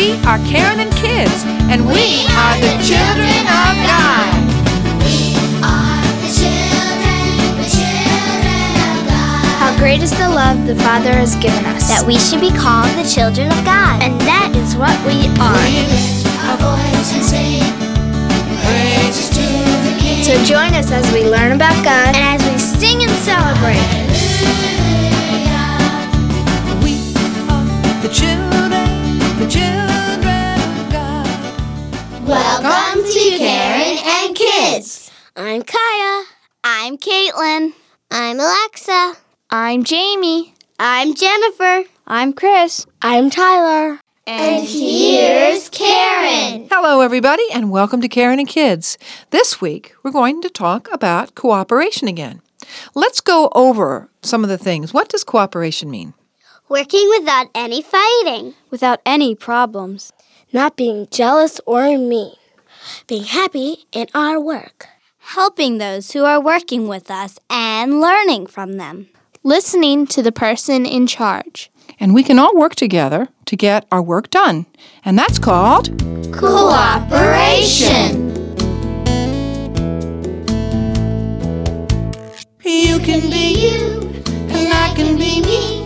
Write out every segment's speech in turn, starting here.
We are Karen and Kids, and we are the children of God. How great is the love the Father has given us. that we should be called the children of God. and that is what we are. So join us as we learn about God and as we sing and celebrate. I'm Kaya. I'm Caitlin. I'm Alexa. I'm Jamie. I'm Jennifer. I'm Chris. I'm Tyler. And here's Karen. Hello, everybody, and welcome to Karen and Kids. This week, we're going to talk about cooperation again. Let's go over some of the things. What does cooperation mean? Working without any fighting. without any problems. Not being jealous or mean. Being happy in our work. Helping those who are working with us and learning from them. Listening to the person in charge. And we can all work together to get our work done. And that's called Cooperation. You can be you, and I can be me,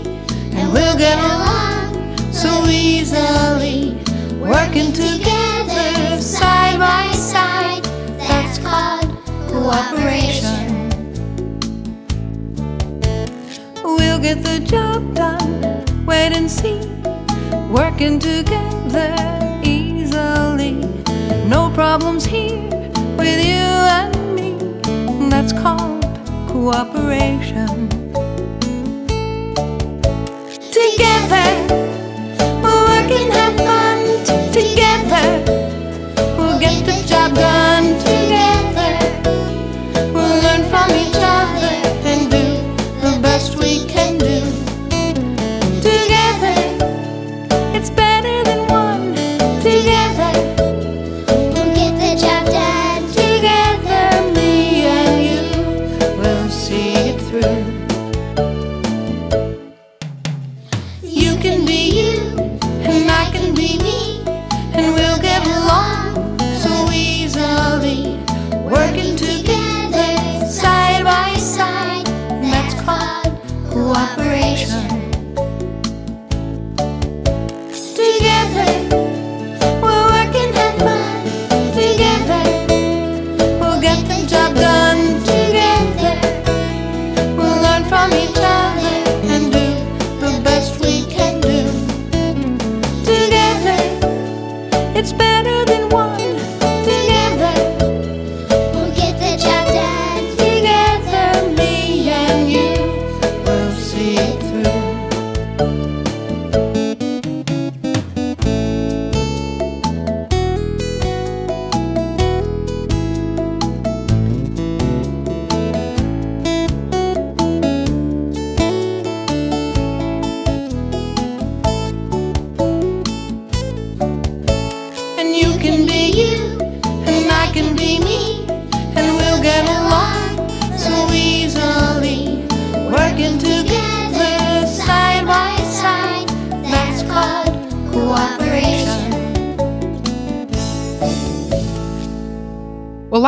and we'll get along so easily. Working together, side by side, that's called cooperation. We'll get the job done, wait and see. Working together easily, no problems here with you and me. That's called cooperation. Together, we'll work and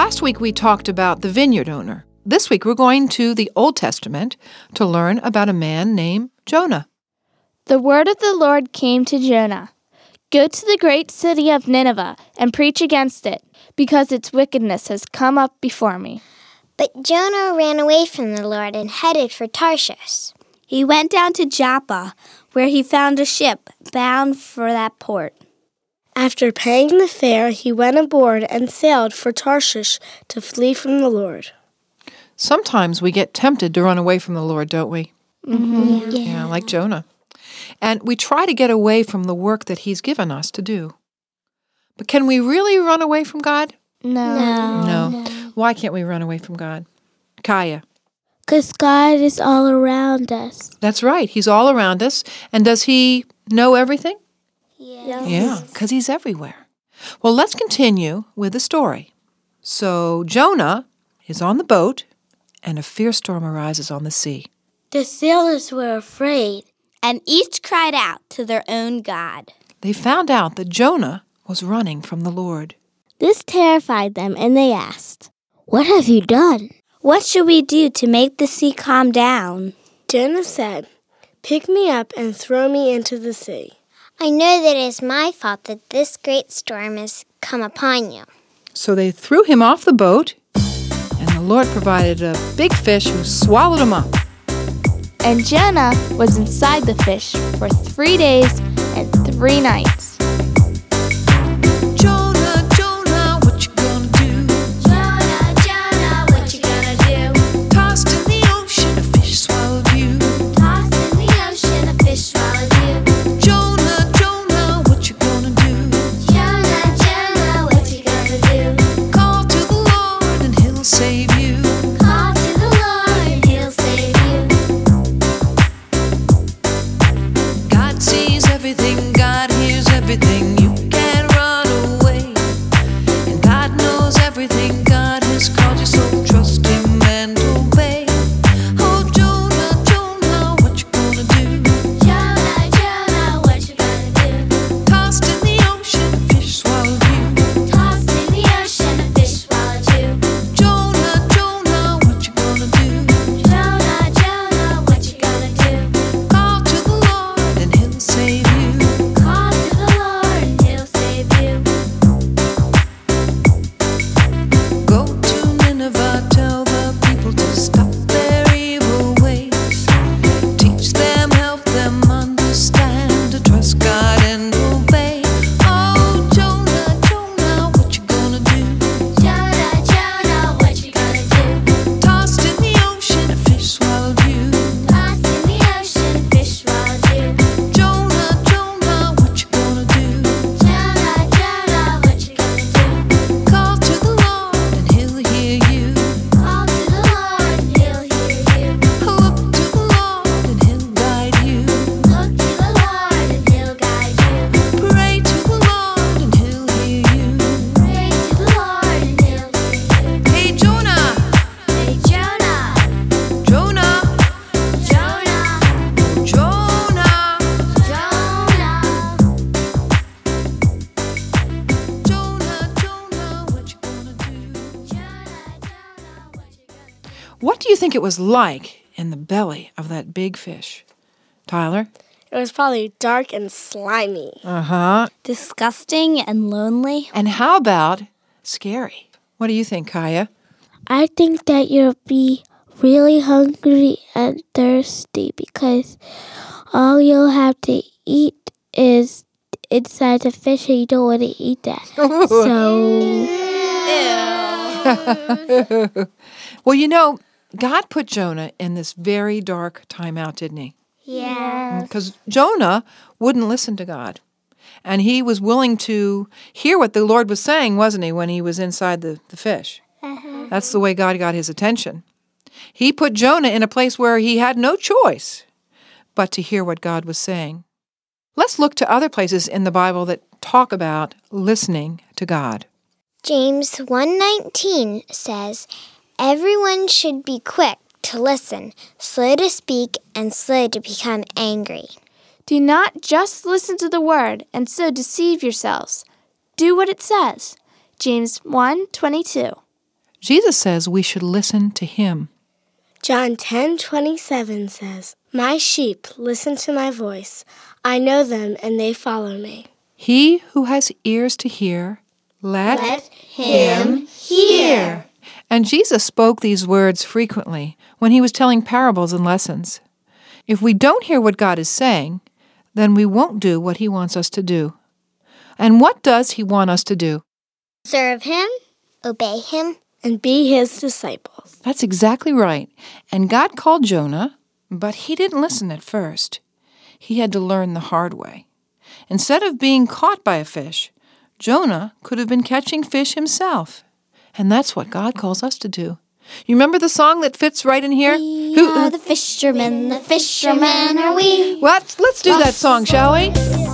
last week we talked about the vineyard owner. This week we're going to the Old Testament to learn about a man named Jonah. The word of the Lord came to Jonah Go to the great city of Nineveh and preach against it, because its wickedness has come up before me. But Jonah ran away from the Lord and headed for Tarshish. He went down to Joppa, where he found a ship bound for that port. After paying the fare, he went aboard and sailed for Tarshish to flee from the Lord. Sometimes we get tempted to run away from the Lord, don't we? Mm-hmm. Yeah, like Jonah. And we try to get away from the work that He's given us to do. But can we really run away from God? No. No. Why can't we run away from God? Kaya. Because God is all around us. That's right. He's all around us. And does He know everything? Yeah. Yeah, because He's everywhere. Well, let's continue with the story. So Jonah is on the boat, and a fierce storm arises on the sea. The sailors were afraid. And each cried out to their own God. they found out that Jonah was running from the Lord. This terrified them, and they asked, What have you done? What should we do to make the sea calm down? Jonah said, Pick me up and throw me into the sea. I know that it is my fault that this great storm has come upon you. So they threw him off the boat, and the Lord provided a big fish who swallowed him up. And Jonah was inside the fish for three days and three nights. It was like in the belly of that big fish? Tyler? It was probably dark and slimy. Uh huh. Disgusting and lonely. And how about scary? What do you think, Kaya? I think that you'll be really hungry and thirsty because all you'll have to eat is inside the fish and you don't want to eat that. so Well, you know, God put Jonah in this very dark timeout, didn't he? Yeah. Because Jonah wouldn't listen to God. And he was willing to hear what the Lord was saying, wasn't he, when he was inside the, the fish? Uh-huh. That's the way God got his attention. He put Jonah in a place where he had no choice but to hear what God was saying. Let's look to other places in the Bible that talk about listening to God. James 1:19 says, "Everyone should be quick to listen, slow to speak, and slow to become angry." Do not just listen to the word and so deceive yourselves. Do what it says. James 1:22. Jesus says we should listen to him. John 10:27 says, "My sheep listen to my voice. I know them and they follow me." He who has ears to hear, let, him hear. And Jesus spoke these words frequently when he was telling parables and lessons. If we don't hear what God is saying, then we won't do what he wants us to do. And what does he want us to do? Serve him, obey him, and be his disciples. That's exactly right. And God called Jonah, but he didn't listen at first. He had to learn the hard way. Instead of being caught by a fish, Jonah could have been catching fish himself. And that's what God calls us to do. You remember the song that fits right in here? We are the fishermen, the fishermen are we. What? Let's do that song, shall? We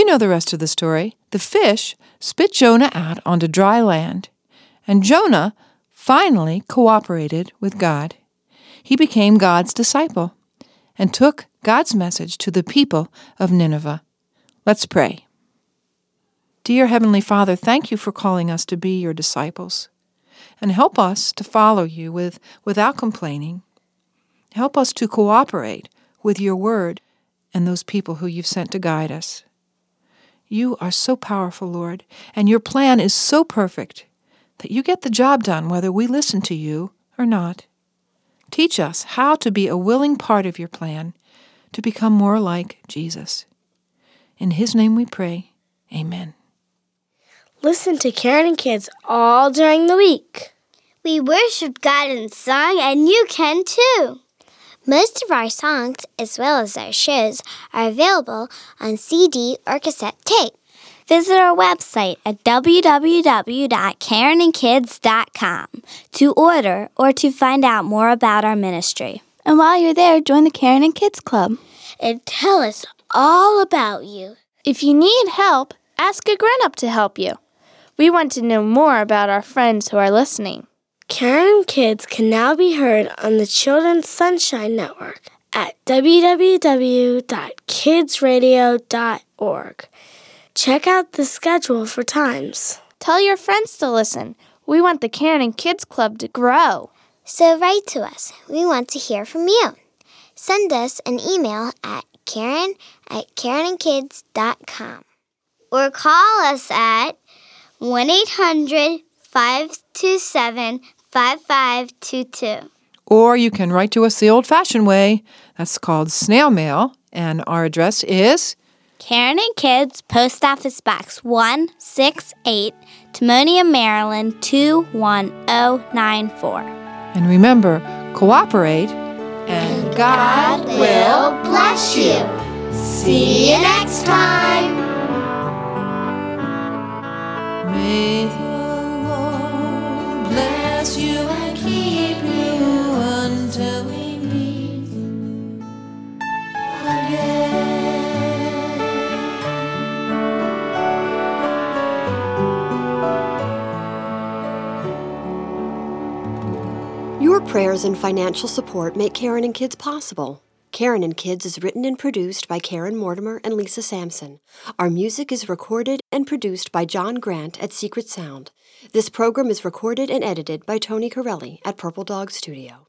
You know the rest of the story. The fish spit Jonah out onto dry land, and Jonah finally cooperated with God. He became God's disciple and took God's message to the people of Nineveh. Let's pray. Dear Heavenly Father, thank you for calling us to be your disciples, and help us to follow you with, without complaining. Help us to cooperate with your word and those people who you've sent to guide us. You are so powerful, Lord, and your plan is so perfect that you get the job done whether we listen to you or not. Teach us how to be a willing part of your plan to become more like Jesus. In his name we pray. Amen. Listen to Karen and Kids all during the week. We worship God in song, and you can too. Most of our songs, as well as our shows, are available on CD or cassette tape. Visit our website at www.karenandkids.com to order or to find out more about our ministry. And while you're there, join the Karen and Kids Club. And tell us all about you. If you need help, ask a grown up to help you. We want to know more about our friends who are listening. Karen and Kids can now be heard on the Children's Sunshine Network at www.kidsradio.org. Check out the schedule for times. Tell your friends to listen. We want the Karen and Kids Club to grow. So write to us. We want to hear from you. Send us an email at karen at karenandkids.com Or call us at 1 800 527 5522. Or you can write to us the old fashioned way. That's called snail mail, and our address is Karen and Kids, Post Office Box 168, Timonium, Maryland 21094. And remember, cooperate and God will bless you. See you next time. May the Lord bless you keep you until we meet again. Your prayers and financial support make Karen and Kids possible. Karen and Kids is written and produced by Karen Mortimer and Lisa Sampson. Our music is recorded and produced by John Grant at Secret Sound. This program is recorded and edited by Tony Corelli at Purple Dog Studio.